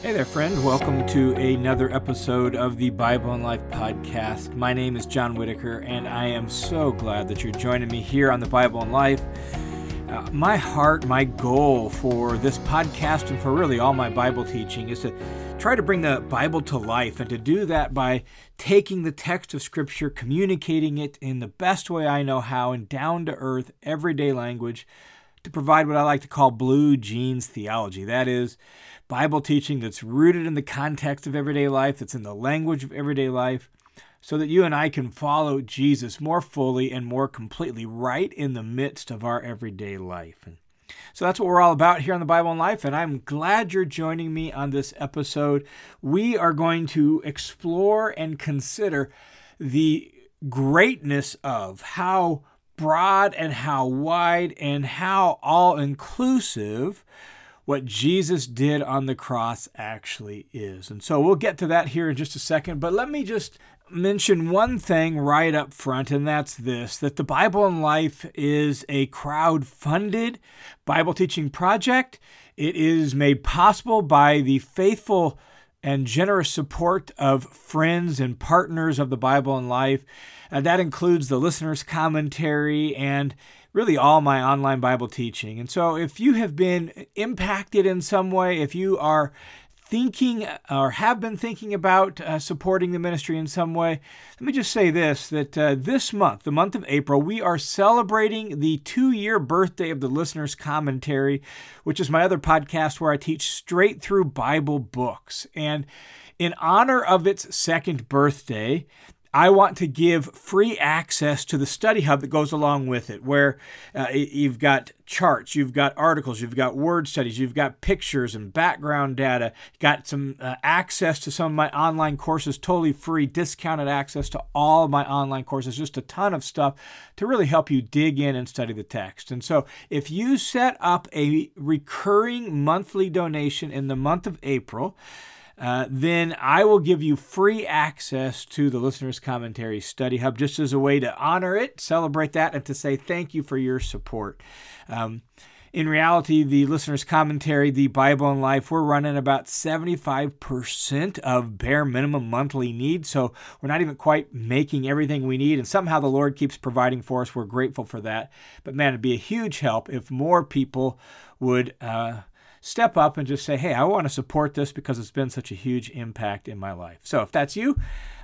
Hey there, friend. Welcome to another episode of the Bible and Life podcast. My name is John Whitaker, and I am so glad that you're joining me here on the Bible and Life. Uh, my heart, my goal for this podcast and for really all my Bible teaching is to try to bring the Bible to life and to do that by taking the text of Scripture, communicating it in the best way I know how, in down to earth, everyday language to provide what I like to call blue jeans theology. That is, Bible teaching that's rooted in the context of everyday life, that's in the language of everyday life, so that you and I can follow Jesus more fully and more completely right in the midst of our everyday life. And so that's what we're all about here on the Bible and Life, and I'm glad you're joining me on this episode. We are going to explore and consider the greatness of how broad and how wide and how all inclusive what Jesus did on the cross actually is. And so we'll get to that here in just a second, but let me just mention one thing right up front, and that's this that the Bible and Life is a crowd funded Bible teaching project. It is made possible by the faithful and generous support of friends and partners of the Bible and Life. Uh, that includes the listener's commentary and really all my online Bible teaching. And so if you have been impacted in some way, if you are thinking or have been thinking about uh, supporting the ministry in some way, let me just say this that uh, this month, the month of April, we are celebrating the two year birthday of the listener's commentary, which is my other podcast where I teach straight through Bible books. And in honor of its second birthday, I want to give free access to the study hub that goes along with it, where uh, you've got charts, you've got articles, you've got word studies, you've got pictures and background data, got some uh, access to some of my online courses totally free, discounted access to all of my online courses, just a ton of stuff to really help you dig in and study the text. And so if you set up a recurring monthly donation in the month of April, uh, then I will give you free access to the Listener's Commentary Study Hub just as a way to honor it, celebrate that, and to say thank you for your support. Um, in reality, the listener's commentary, the Bible and Life, we're running about 75% of bare minimum monthly needs. So we're not even quite making everything we need. And somehow the Lord keeps providing for us. We're grateful for that. But man, it'd be a huge help if more people would. Uh, step up and just say, hey, I want to support this because it's been such a huge impact in my life. So if that's you,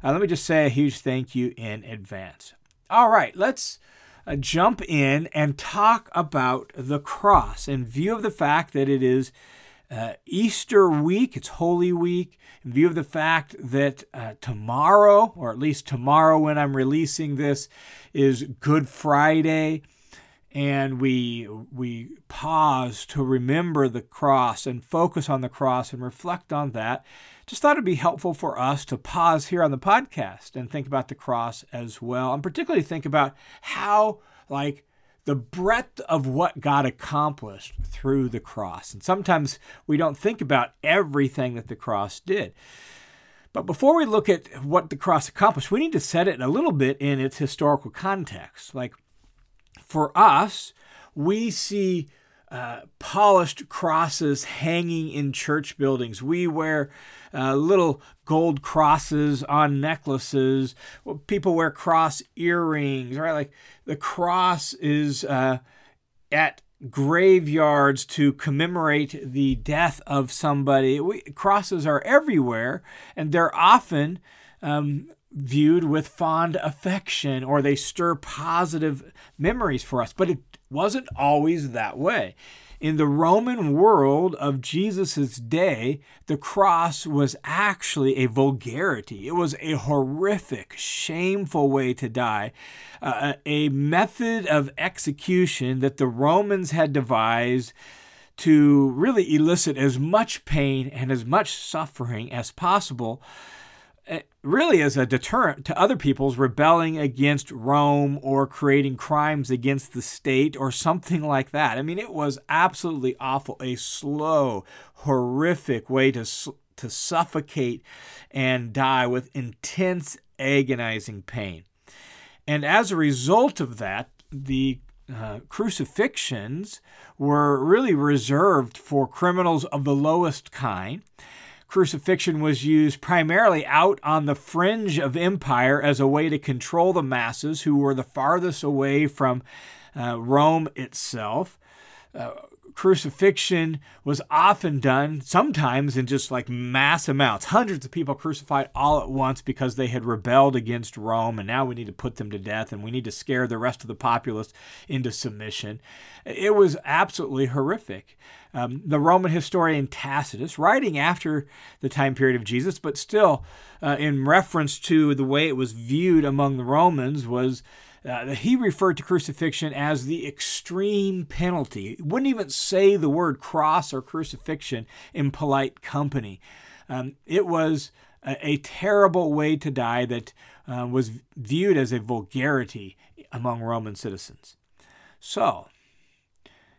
uh, let me just say a huge thank you in advance. All right, let's uh, jump in and talk about the cross in view of the fact that it is uh, Easter week, it's Holy Week, in view of the fact that uh, tomorrow, or at least tomorrow when I'm releasing this, is Good Friday and we we pause to remember the cross and focus on the cross and reflect on that just thought it'd be helpful for us to pause here on the podcast and think about the cross as well and particularly think about how like the breadth of what God accomplished through the cross. And sometimes we don't think about everything that the cross did. But before we look at what the cross accomplished, we need to set it a little bit in its historical context. Like for us, we see uh, polished crosses hanging in church buildings. We wear uh, little gold crosses on necklaces. People wear cross earrings, right? Like the cross is uh, at graveyards to commemorate the death of somebody. We, crosses are everywhere, and they're often um, viewed with fond affection or they stir positive memories for us. But it wasn't always that way. In the Roman world of Jesus' day, the cross was actually a vulgarity. It was a horrific, shameful way to die, uh, a method of execution that the Romans had devised to really elicit as much pain and as much suffering as possible really as a deterrent to other people's rebelling against Rome or creating crimes against the state or something like that. I mean, it was absolutely awful, a slow, horrific way to to suffocate and die with intense agonizing pain. And as a result of that, the uh, crucifixions were really reserved for criminals of the lowest kind crucifixion was used primarily out on the fringe of empire as a way to control the masses who were the farthest away from uh, Rome itself. Uh, crucifixion was often done, sometimes in just like mass amounts. Hundreds of people crucified all at once because they had rebelled against Rome, and now we need to put them to death and we need to scare the rest of the populace into submission. It was absolutely horrific. Um, the Roman historian Tacitus, writing after the time period of Jesus, but still uh, in reference to the way it was viewed among the Romans, was uh, he referred to crucifixion as the extreme penalty. He wouldn't even say the word cross or crucifixion in polite company. Um, it was a, a, terrible way to die that uh, was viewed as a vulgarity among Roman citizens. So,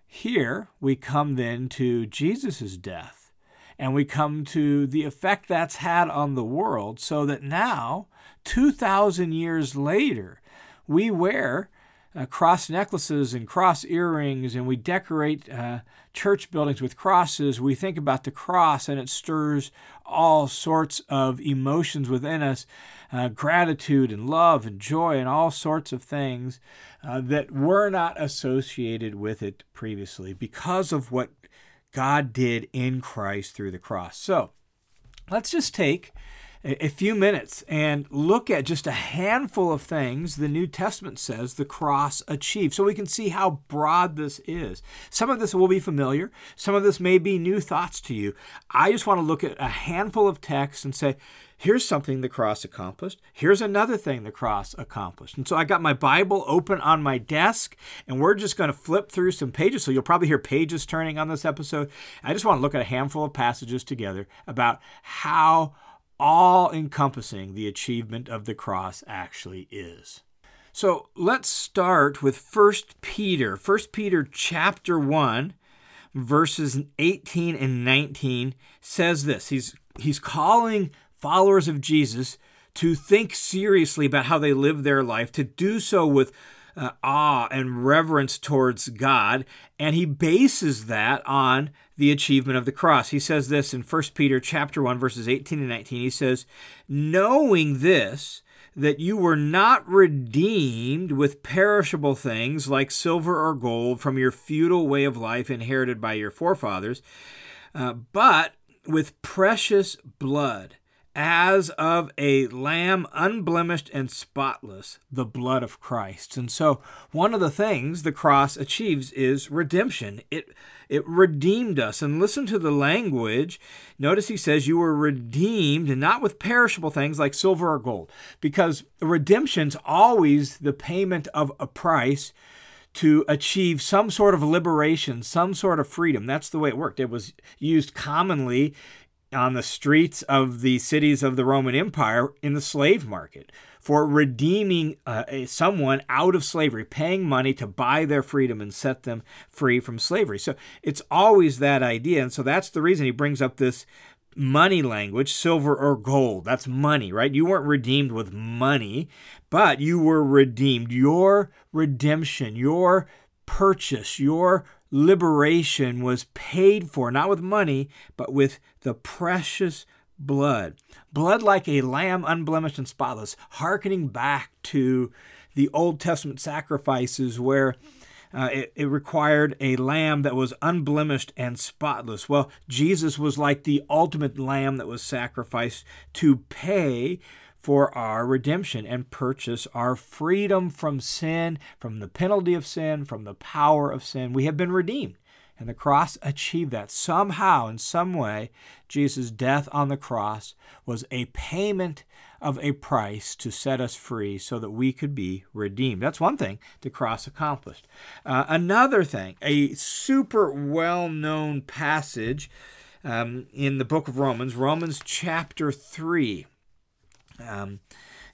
here we come then to Jesus' death, and we come to the effect that's had on the world, so that now, 2,000 years later, we wear uh, cross necklaces and cross earrings and we decorate uh, church buildings with crosses. We think about the cross and it stirs all sorts of emotions within us uh, gratitude and love and joy and all sorts of things uh, that were not associated with it previously because of what God did in Christ through the cross. So let's just take a few minutes and look at just a handful of things the New Testament says the cross achieved so we can see how broad this is. Some of this will be familiar, some of this may be new thoughts to you. I just want to look at a handful of texts and say, here's something the cross accomplished. Here's another thing the cross accomplished. And so I got my Bible open on my desk, and we're just going to flip through some pages. So you'll probably hear pages turning on this episode. I just want to look at a handful of passages together about how all encompassing the achievement of the cross actually is. So let's start with 1 Peter. 1 Peter chapter 1 verses 18 and 19 says this. He's he's calling followers of Jesus to think seriously about how they live their life, to do so with uh, awe and reverence towards God, and he bases that on the achievement of the cross. He says this in 1 Peter chapter 1 verses 18 and 19. He says, "Knowing this, that you were not redeemed with perishable things like silver or gold from your futile way of life inherited by your forefathers, uh, but with precious blood." As of a lamb unblemished and spotless, the blood of Christ. And so, one of the things the cross achieves is redemption. It it redeemed us. And listen to the language. Notice he says, You were redeemed, and not with perishable things like silver or gold, because redemption's always the payment of a price to achieve some sort of liberation, some sort of freedom. That's the way it worked. It was used commonly on the streets of the cities of the Roman Empire in the slave market for redeeming uh, someone out of slavery, paying money to buy their freedom and set them free from slavery. So it's always that idea. And so that's the reason he brings up this money language, silver or gold. That's money, right? You weren't redeemed with money, but you were redeemed. Your redemption, your purchase, your liberation was paid for, not with money, but with the precious blood. Blood like a lamb unblemished and spotless, hearkening back to the Old Testament sacrifices where uh, it, it, required a lamb that was unblemished and spotless. Well, Jesus was like the ultimate lamb that was sacrificed to pay for our redemption and purchase our freedom from sin, from the penalty of sin, from the power of sin. We have been redeemed. And the cross achieved that. Somehow, in some way, Jesus' death on the cross was a payment of a price to set us free so that we could be redeemed. That's one thing the cross accomplished. Uh, another thing, a super well known passage um, in the book of Romans, Romans chapter 3. Um,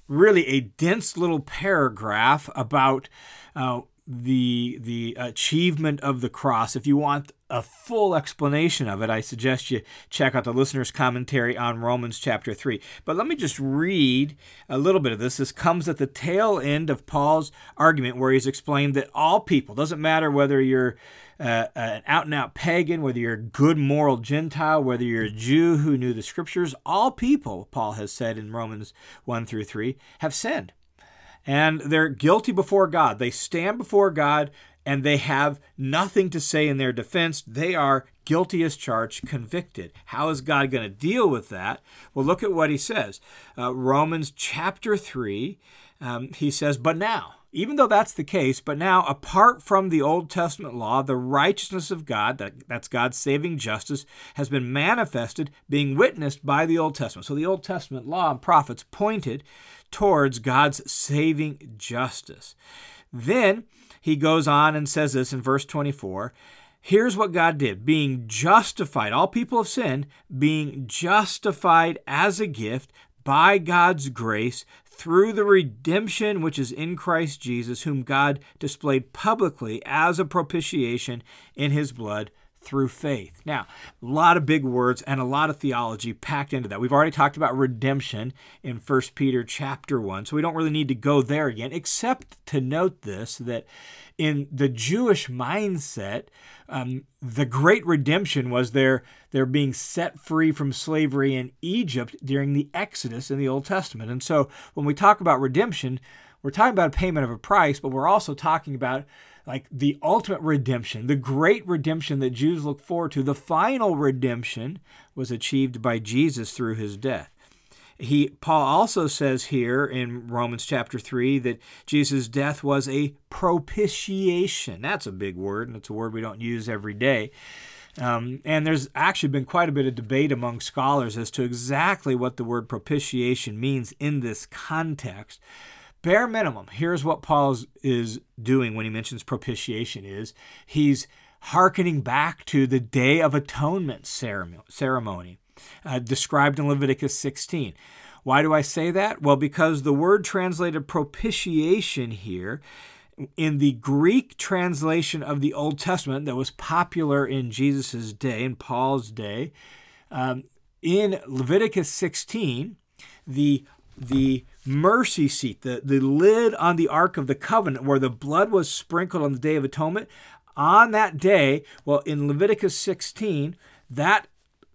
really a dense little paragraph about uh, the the achievement of the cross, if you want a full explanation of it, I suggest you check out the listener's commentary on Romans chapter 3. But let me just read a little bit of this. This comes at the tail end of Paul's argument where he's explained that all people, doesn't matter whether you're uh, an out and out pagan, whether you're a good moral Gentile, whether you're a Jew who knew the scriptures, all people, Paul has said in Romans 1 through 3, have sinned and they're guilty before God. They stand before God and they have nothing to say in their defense. They are guilty as charged, convicted. How is God going to deal with that? Well, look at what he says. Uh, Romans chapter 3, um, he says, But now, even though that's the case, but now, apart from the Old Testament law, the righteousness of God, that, that's God's saving justice, has been manifested, being witnessed by the Old Testament. So the Old Testament law and prophets pointed towards God's saving justice. Then he goes on and says this in verse 24 Here's what God did being justified, all people have sinned, being justified as a gift by God's grace through the redemption which is in Christ Jesus, whom God displayed publicly as a propitiation in his blood through faith. Now, a lot of big words and a lot of theology packed into that. We've already talked about redemption in 1 Peter chapter 1, so we don't really need to go there again, except to note this that in the Jewish mindset, um, the great redemption was their, their being set free from slavery in Egypt during the Exodus in the Old Testament. And so when we talk about redemption, we're talking about a payment of a price, but we're also talking about like the ultimate redemption, the great redemption that Jews look forward to, the final redemption was achieved by Jesus through his death. He Paul also says here in Romans chapter 3 that Jesus' death was a propitiation. That's a big word, and it's a word we don't use every day. Um, and there's actually been quite a bit of debate among scholars as to exactly what the word propitiation means in this context bare minimum, here's what Paul is doing when he mentions propitiation is he's hearkening back to the Day of Atonement ceremony uh, described in Leviticus 16. Why do I say that? Well, because the word translated propitiation here in the Greek translation of the Old Testament that was popular in Jesus' day, in Paul's day, um, in Leviticus 16, the the mercy seat, the, the lid on the Ark of the Covenant, where the blood was sprinkled on the Day of Atonement. On that day, well, in Leviticus 16, that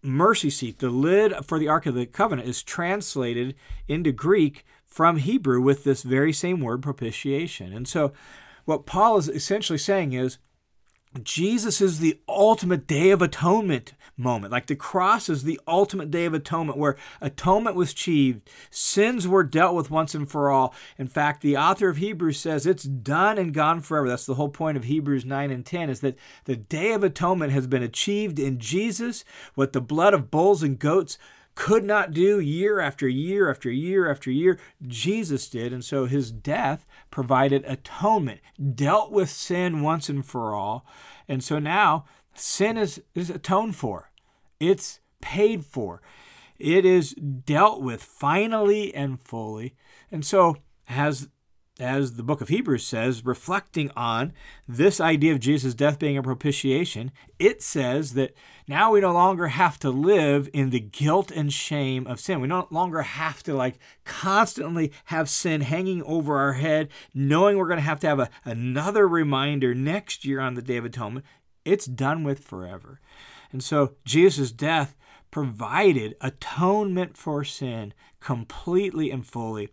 mercy seat, the lid for the Ark of the Covenant, is translated into Greek from Hebrew with this very same word, propitiation. And so, what Paul is essentially saying is Jesus is the ultimate day of atonement moment. Like the cross is the ultimate day of atonement where atonement was achieved, sins were dealt with once and for all. In fact, the author of Hebrews says it's done and gone forever. That's the whole point of Hebrews 9 and 10 is that the day of atonement has been achieved in Jesus, with the blood of bulls and goats could not do year after year after year after year. Jesus did. And so his death provided atonement, dealt with sin once and for all. And so now sin is, is atoned for, it's paid for, it is dealt with finally and fully. And so, as as the book of Hebrews says, reflecting on this idea of Jesus' death being a propitiation, it says that now we no longer have to live in the guilt and shame of sin. We no longer have to like constantly have sin hanging over our head, knowing we're going to have to have a, another reminder next year on the Day of Atonement. It's done with forever. And so Jesus' death provided atonement for sin completely and fully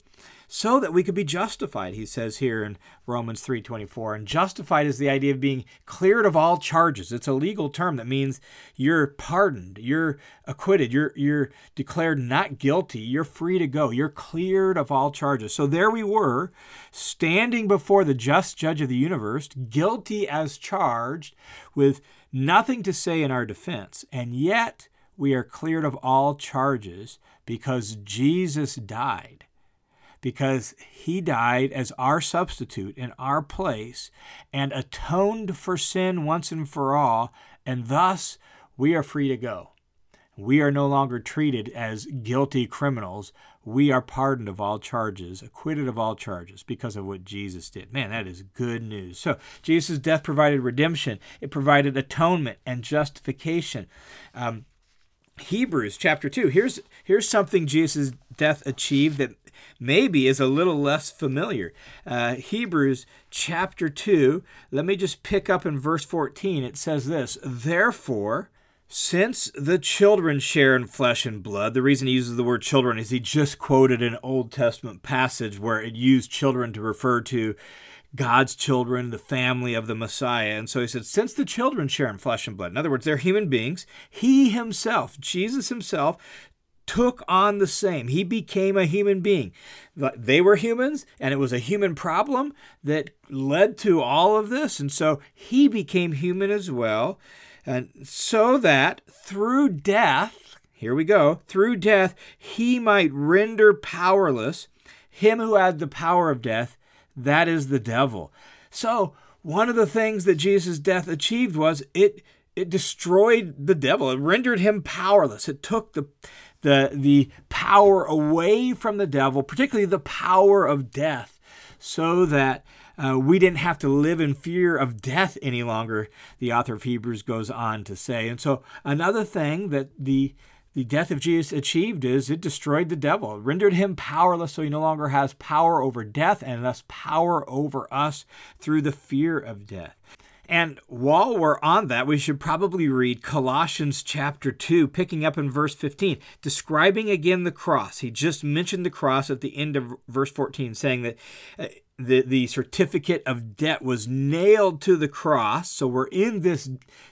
so that we could be justified he says here in Romans 3:24 and justified is the idea of being cleared of all charges. It's a legal term that means you're pardoned you're acquitted you're you're declared not guilty you're free to go you're cleared of all charges. So there we were standing before the just judge of the universe guilty as charged with nothing to say in our defense. And yet we are cleared of all charges because Jesus died because he died as our substitute in our place and atoned for sin once and for all, and thus we are free to go. We are no longer treated as guilty criminals. We are pardoned of all charges, acquitted of all charges because of what Jesus did. Man, that is good news. So, Jesus' death provided redemption, it provided atonement and justification. Um, Hebrews chapter 2. Here's here's something Jesus' death achieved that maybe is a little less familiar. Uh, Hebrews chapter 2, let me just pick up in verse 14. It says this Therefore, since the children share in flesh and blood, the reason he uses the word children is he just quoted an Old Testament passage where it used children to refer to God's children, the family of the Messiah. And so he said, since the children share in flesh and blood, in other words, they're human beings, he himself, Jesus himself, took on the same. He became a human being. They were humans, and it was a human problem that led to all of this. And so he became human as well. And so that through death, here we go, through death, he might render powerless him who had the power of death that is the devil. So, one of the things that Jesus' death achieved was it it destroyed the devil. It rendered him powerless. It took the the the power away from the devil, particularly the power of death, so that uh, we didn't have to live in fear of death any longer, the author of Hebrews goes on to say. And so, another thing that the the death of Jesus achieved is it destroyed the devil, rendered him powerless, so he no longer has power over death and thus power over us through the fear of death. And while we're on that, we should probably read Colossians chapter 2, picking up in verse 15, describing again the cross. He just mentioned the cross at the end of verse 14, saying that uh, the, the certificate of debt was nailed to the cross. So we're in this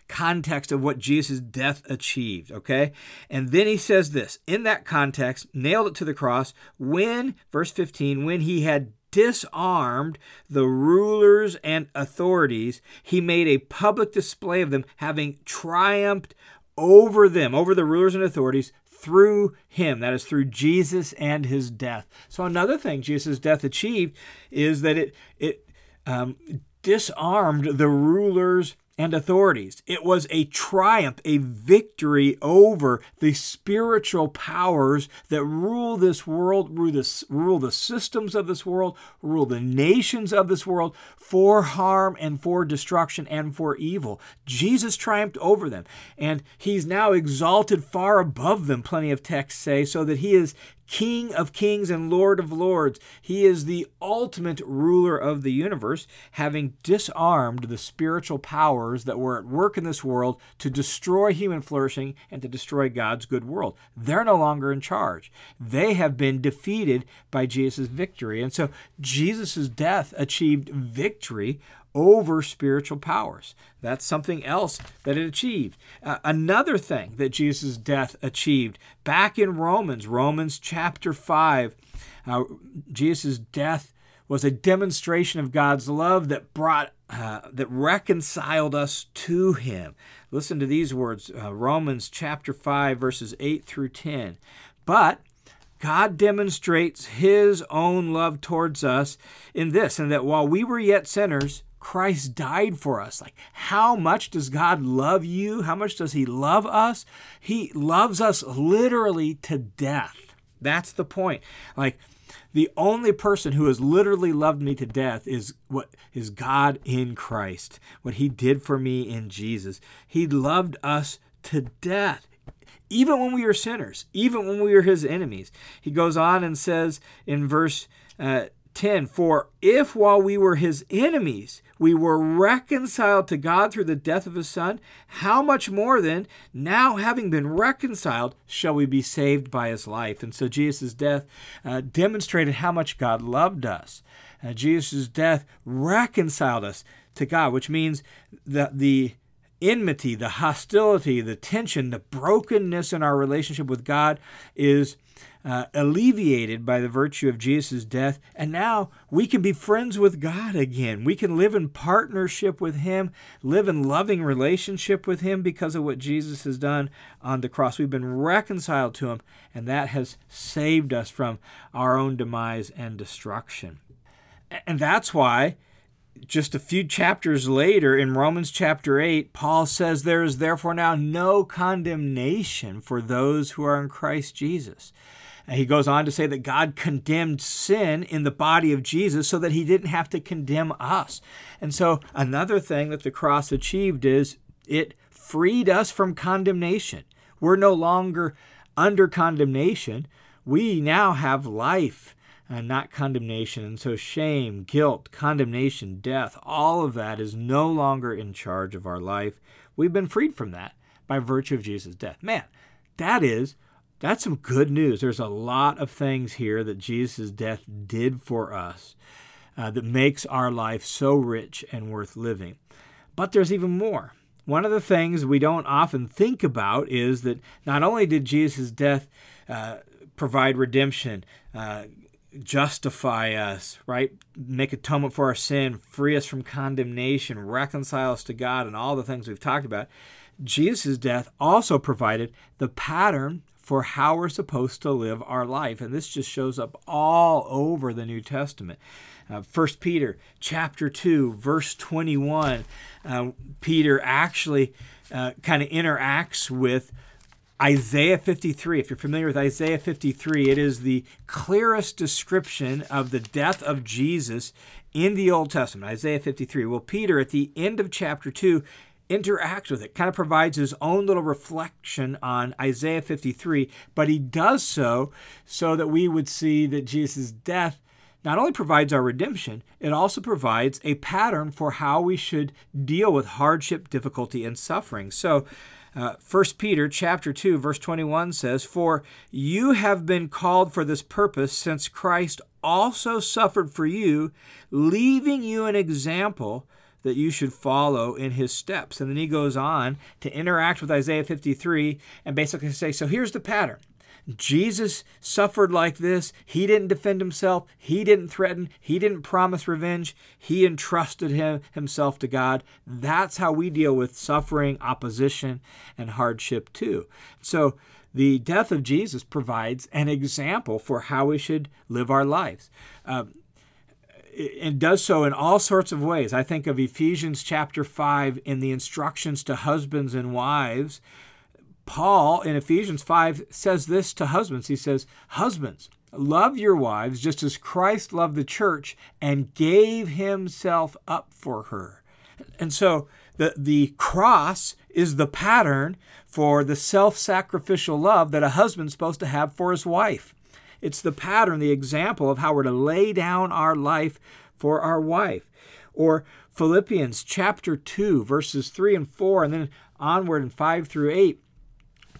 context of what Jesus' death achieved, okay? And then he says this in that context, nailed it to the cross when, verse 15, when he had disarmed the rulers and authorities, he made a public display of them, having triumphed over them, over the rulers and authorities, through him. That is through Jesus and his death. So another thing Jesus' death achieved is that it it um, disarmed the rulers and authorities. It was a triumph, a victory over the spiritual powers that rule this world, rule, rule the systems of this world, rule the nations of this world for harm and for destruction and for evil. Jesus triumphed over them, and he's now exalted far above them, plenty of texts say, so that he is King of kings and Lord of lords. He is the ultimate ruler of the universe, having disarmed the spiritual powers that were at work in this world to destroy human flourishing and to destroy God's good world. They're no longer in charge. They have been defeated by Jesus' victory. And so Jesus' death achieved victory over spiritual powers. That's something else that it achieved. Uh, another thing that Jesus' death achieved back in Romans, Romans chapter 5, uh, Jesus' death was a demonstration of God's love that brought uh, that reconciled us to him. Listen to these words, uh, Romans chapter 5 verses 8 through 10. But God demonstrates his own love towards us in this, and that while we were yet sinners, Christ died for us. Like, how much does God love you? How much does He love us? He loves us literally to death. That's the point. Like, the only person who has literally loved me to death is what is God in Christ. What He did for me in Jesus. He loved us to death even when we were sinners, even when we were his enemies. He goes on and says in verse uh, 10 For if while we were his enemies, we were reconciled to God through the death of his Son, how much more then, now having been reconciled, shall we be saved by his life? And so Jesus' death uh, demonstrated how much God loved us. Uh, Jesus' death reconciled us to God, which means that the enmity, the hostility, the tension, the brokenness in our relationship with God is uh, alleviated by the virtue of Jesus' death. And now we can be friends with God again. We can live in partnership with Him, live in loving relationship with Him because of what Jesus has done on the cross. We've been reconciled to Him, and that has saved us from our own demise and destruction. And that's why just a few chapters later in Romans chapter 8, Paul says, There is therefore now no condemnation for those who are in Christ Jesus. And he goes on to say that God condemned sin in the body of Jesus so that he didn't have to condemn us. And so, another thing that the cross achieved is it freed us from condemnation. We're no longer under condemnation. We now have life and not condemnation. And so, shame, guilt, condemnation, death, all of that is no longer in charge of our life. We've been freed from that by virtue of Jesus' death. Man, that is. That's some good news. There's a lot of things here that Jesus' death did for us uh, that makes our life so rich and worth living. But there's even more. One of the things we don't often think about is that not only did Jesus' death uh, provide redemption, uh, justify us, right? Make atonement for our sin, free us from condemnation, reconcile us to God, and all the things we've talked about. Jesus' death also provided the pattern for how we're supposed to live our life. And this just shows up all over the New Testament. Uh, Peter chapter 2, verse 21, uh, Peter actually uh, kind of interacts with Isaiah 53. If you're familiar with Isaiah 53, it is the clearest description of the death of Jesus in the Old Testament. Isaiah 53. Well, Peter, at the end of chapter 2, interacts with it, kind of provides his own little reflection on Isaiah 53, but he does so so that we would see that Jesus' death not only provides our redemption, it also provides a pattern for how we should deal with hardship, difficulty, and suffering. So, uh, 1 Peter chapter 2 verse 21 says, "For you have been called for this purpose, since Christ also suffered for you, leaving you an example that you should follow in his steps." And then he goes on to interact with Isaiah 53 and basically say, "So here's the pattern. Jesus suffered like this. He didn't defend himself. He didn't threaten. He didn't promise revenge. He entrusted him, himself to God. That's how we deal with suffering, opposition, and hardship too. So the death of Jesus provides an example for how we should live our lives. Um, it does so in all sorts of ways. I think of Ephesians chapter 5 in the instructions to husbands and wives Paul in Ephesians 5 says this to husbands. He says, Husbands, love your wives just as Christ loved the church and gave himself up for her. And so the, the cross is the pattern for the self sacrificial love that a husband's supposed to have for his wife. It's the pattern, the example of how we're to lay down our life for our wife. Or Philippians chapter 2, verses 3 and 4, and then onward in 5 through 8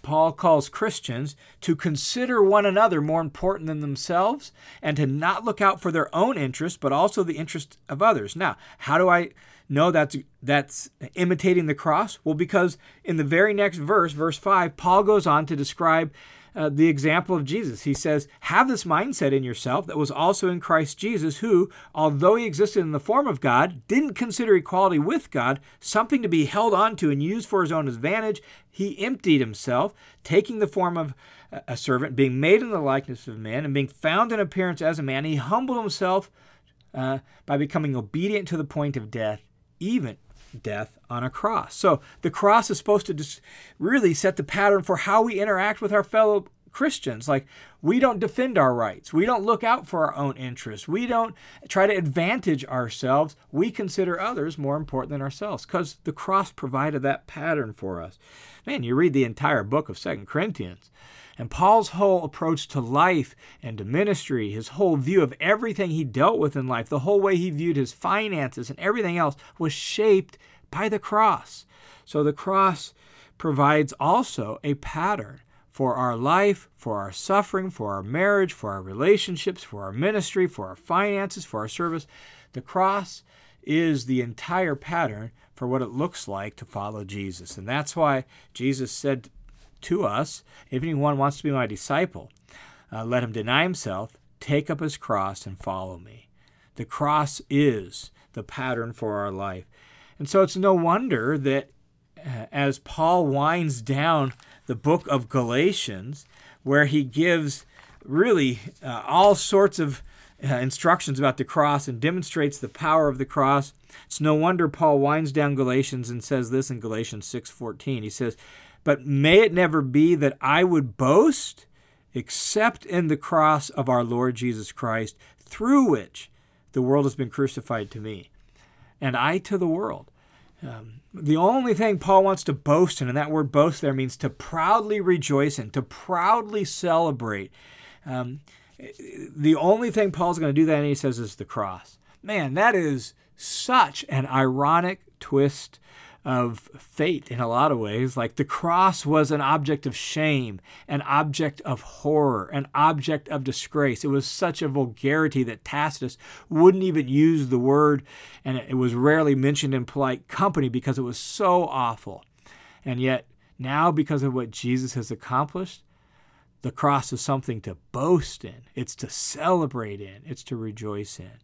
Paul calls Christians to consider one another more important than themselves and to not look out for their own interest, but also the interest of others. Now, how do I know that's that's imitating the cross? Well, because in the very next verse, verse 5, Paul goes on to describe uh, the example of Jesus. He says, Have this mindset in yourself that was also in Christ Jesus, who, although he existed in the form of God, didn't consider equality with God something to be held onto and used for his own advantage. He emptied himself, taking the form of a servant, being made in the likeness of man, and being found in appearance as a man. He humbled himself uh, by becoming obedient to the point of death, even death on a cross. So the cross is supposed to just really set the pattern for how we interact with our fellow Christians. Like, we don't defend our rights. We don't look out for our own interests. We don't try to advantage ourselves. We consider others more important than ourselves because the cross provided that pattern for us. Man, you read the entire book of Second Corinthians. And Paul's whole approach to life and to ministry, his whole view of everything he dealt with in life, the whole way he viewed his finances and everything else was shaped by the cross. So the cross provides also a pattern for our life, for our suffering, for our marriage, for our relationships, for our ministry, for our finances, for our service. The cross is the entire pattern for what it looks like to follow Jesus. And that's why Jesus said to us if anyone wants to be my disciple, uh, let him deny himself, take up his cross, and follow me. The cross is the pattern for our life. And so it's no wonder that uh, as Paul winds down the book of Galatians, where he gives really uh, all sorts of uh, instructions about the cross and demonstrates the power of the cross. It's no wonder Paul winds down Galatians and says this in Galatians 6:14. He says, "But may it never be that I would boast except in the cross of our Lord Jesus Christ, through which the world has been crucified to me, and I to the world." Um, the only thing Paul wants to boast in, and that word boast there means to proudly rejoice in, to proudly celebrate. Um, the only thing Paul's going to do that, and he says, is the cross. Man, that is such an ironic twist of fate in a lot of ways. Like the cross was an object of shame, an object of horror, an object of disgrace. It was such a vulgarity that Tacitus wouldn't even use the word, and it was rarely mentioned in polite company because it was so awful. And yet, now, because of what Jesus has accomplished, the cross is something to boast in, it's to celebrate in, it's to rejoice in.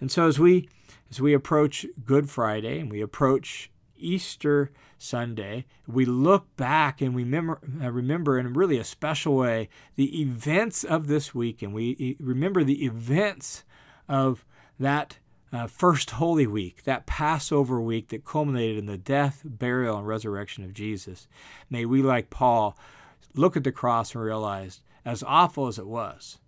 And so as we as we approach Good Friday and we approach Easter Sunday, we look back and we remember, uh, remember in really a special way the events of this week, and we remember the events of that uh, first Holy Week, that Passover week that culminated in the death, burial, and resurrection of Jesus. May we, like Paul, look at the cross and realize, as awful as it was,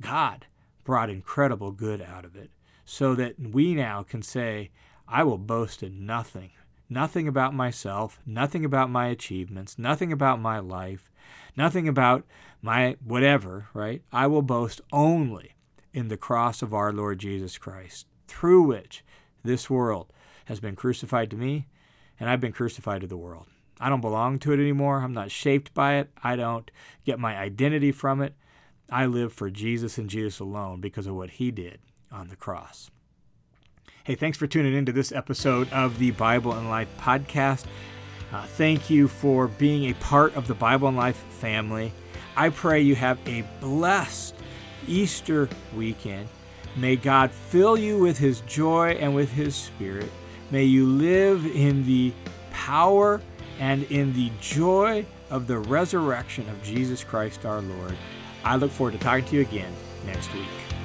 God brought incredible good out of it, so that we now can say, I will boast in nothing nothing about myself, nothing about my achievements, nothing about my life, nothing about my whatever, right? I will boast only in the cross of our Lord Jesus Christ, through which this world has been crucified to me and I've been crucified to the world. I don't belong to it anymore. I'm not shaped by it. I don't get my identity from it. I live for Jesus and Jesus alone because of what he did on the cross. Hey, thanks for tuning into this episode of the Bible and Life podcast. Uh, thank you for being a part of the Bible and Life family. I pray you have a blessed Easter weekend. May God fill you with His joy and with His Spirit. May you live in the power and in the joy of the resurrection of Jesus Christ our Lord. I look forward to talking to you again next week.